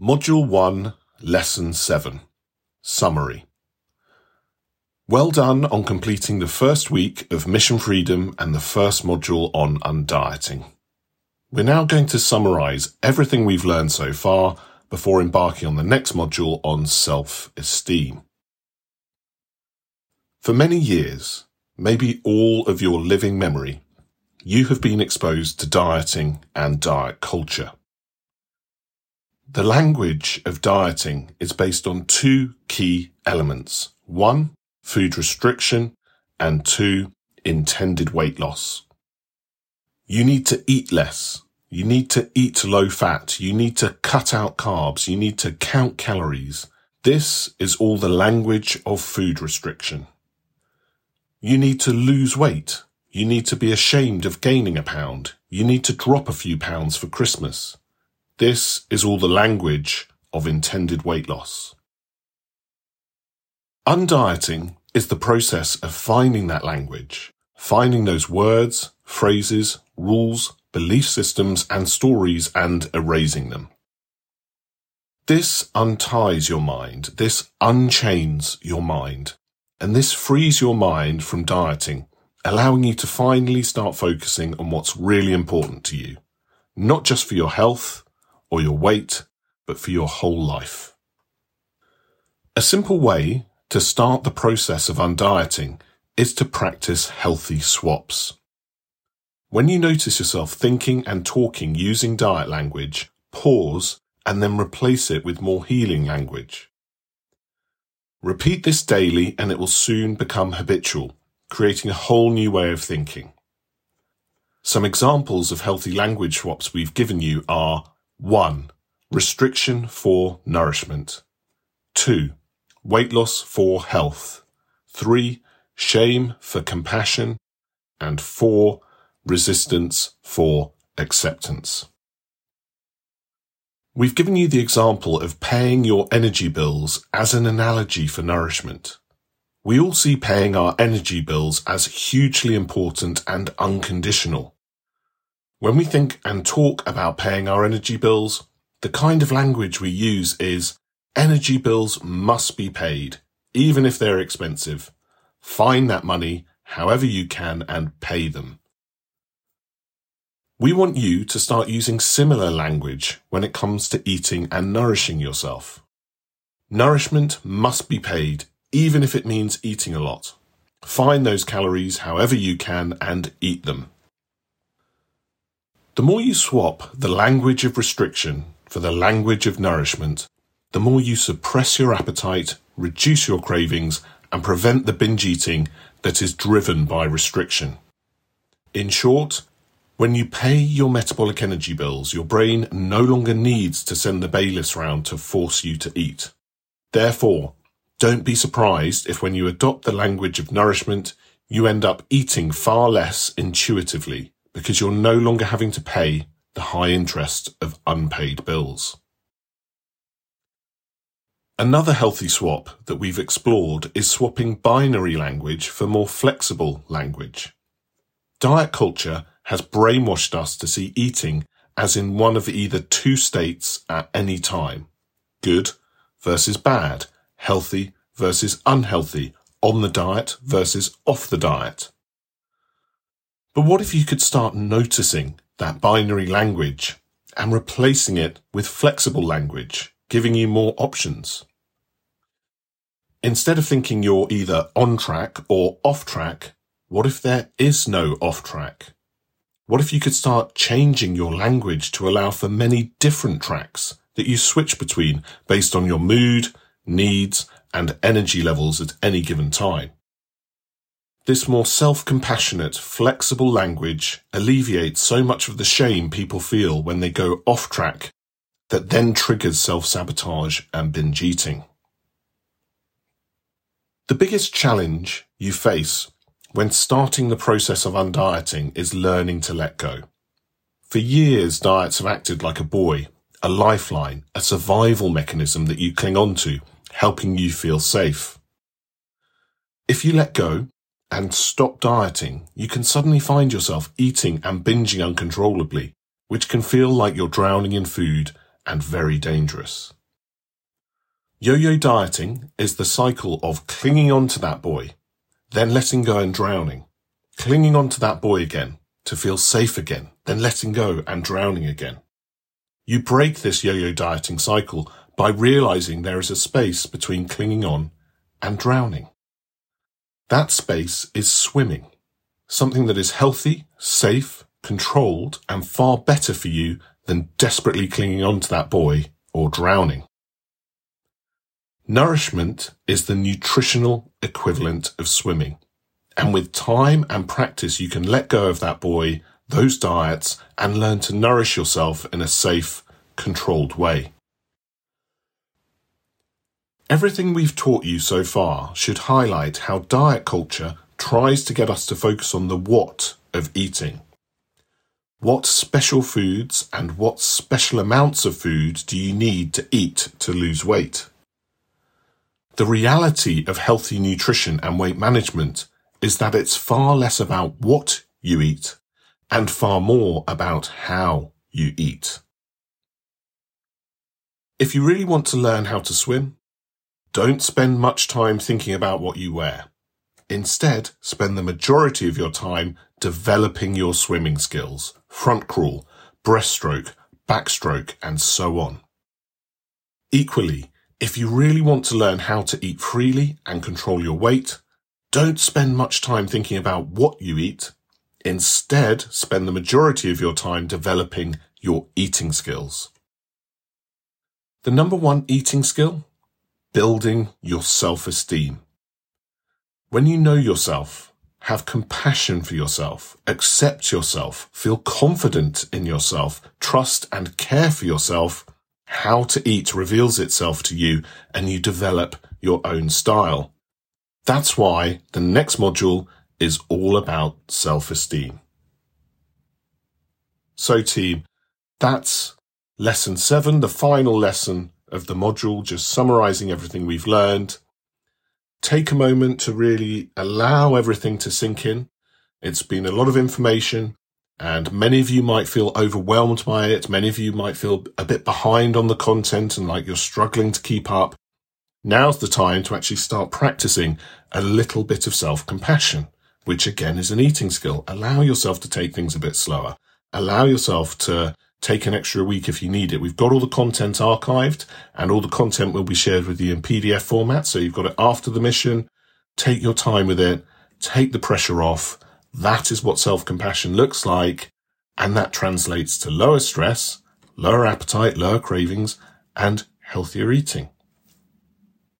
Module 1, Lesson 7 Summary Well done on completing the first week of Mission Freedom and the first module on undieting. We're now going to summarize everything we've learned so far before embarking on the next module on self-esteem. For many years, maybe all of your living memory, you have been exposed to dieting and diet culture. The language of dieting is based on two key elements. One, food restriction, and two, intended weight loss. You need to eat less. You need to eat low fat. You need to cut out carbs. You need to count calories. This is all the language of food restriction. You need to lose weight. You need to be ashamed of gaining a pound. You need to drop a few pounds for Christmas. This is all the language of intended weight loss. Undieting is the process of finding that language, finding those words, phrases, rules, belief systems, and stories and erasing them. This unties your mind, this unchains your mind, and this frees your mind from dieting, allowing you to finally start focusing on what's really important to you, not just for your health, or your weight, but for your whole life. A simple way to start the process of undieting is to practice healthy swaps. When you notice yourself thinking and talking using diet language, pause and then replace it with more healing language. Repeat this daily and it will soon become habitual, creating a whole new way of thinking. Some examples of healthy language swaps we've given you are 1. Restriction for nourishment. 2. Weight loss for health. 3. Shame for compassion. And 4. Resistance for acceptance. We've given you the example of paying your energy bills as an analogy for nourishment. We all see paying our energy bills as hugely important and unconditional. When we think and talk about paying our energy bills, the kind of language we use is energy bills must be paid, even if they're expensive. Find that money however you can and pay them. We want you to start using similar language when it comes to eating and nourishing yourself. Nourishment must be paid, even if it means eating a lot. Find those calories however you can and eat them. The more you swap the language of restriction for the language of nourishment, the more you suppress your appetite, reduce your cravings, and prevent the binge eating that is driven by restriction. In short, when you pay your metabolic energy bills, your brain no longer needs to send the bailiffs round to force you to eat. Therefore, don't be surprised if when you adopt the language of nourishment, you end up eating far less intuitively because you're no longer having to pay the high interest of unpaid bills. Another healthy swap that we've explored is swapping binary language for more flexible language. Diet culture has brainwashed us to see eating as in one of either two states at any time. Good versus bad, healthy versus unhealthy, on the diet versus off the diet. But what if you could start noticing that binary language and replacing it with flexible language, giving you more options? Instead of thinking you're either on track or off track, what if there is no off track? What if you could start changing your language to allow for many different tracks that you switch between based on your mood, needs, and energy levels at any given time? This more self-compassionate, flexible language alleviates so much of the shame people feel when they go off track that then triggers self-sabotage and binge eating. The biggest challenge you face when starting the process of undieting is learning to let go. For years, diets have acted like a buoy, a lifeline, a survival mechanism that you cling on to, helping you feel safe. If you let go, and stop dieting, you can suddenly find yourself eating and binging uncontrollably, which can feel like you're drowning in food and very dangerous. Yo-yo dieting is the cycle of clinging on to that buoy, then letting go and drowning, clinging on to that buoy again to feel safe again, then letting go and drowning again. You break this yo-yo dieting cycle by realizing there is a space between clinging on and drowning. That space is swimming, something that is healthy, safe, controlled, and far better for you than desperately clinging on to that buoy or drowning. Nourishment is the nutritional equivalent of swimming. And with time and practice, you can let go of that buoy, those diets, and learn to nourish yourself in a safe, controlled way. Everything we've taught you so far should highlight how diet culture tries to get us to focus on the what of eating. What special foods and what special amounts of food do you need to eat to lose weight? The reality of healthy nutrition and weight management is that it's far less about what you eat and far more about how you eat. If you really want to learn how to swim, don't spend much time thinking about what you wear. Instead, spend the majority of your time developing your swimming skills, front crawl, breaststroke, backstroke, and so on. Equally, if you really want to learn how to eat freely and control your weight, don't spend much time thinking about what you eat. Instead, spend the majority of your time developing your eating skills. The number one eating skill? Building your self-esteem. When you know yourself, have compassion for yourself, accept yourself, feel confident in yourself, trust and care for yourself, how to eat reveals itself to you and you develop your own style. That's why the next module is all about self-esteem. So team, that's Lesson seven, the final lesson of the module, just summarizing everything we've learned. Take a moment to really allow everything to sink in. It's been a lot of information and many of you might feel overwhelmed by it. Many of you might feel a bit behind on the content and like you're struggling to keep up. Now's the time to actually start practicing a little bit of self-compassion, which again is an eating skill. Allow yourself to take things a bit slower. Allow yourself to take an extra week if you need it. We've got all the content archived and all the content will be shared with you in PDF format. So you've got it after the mission. Take your time with it. Take the pressure off. That is what self-compassion looks like. And that translates to lower stress, lower appetite, lower cravings and healthier eating.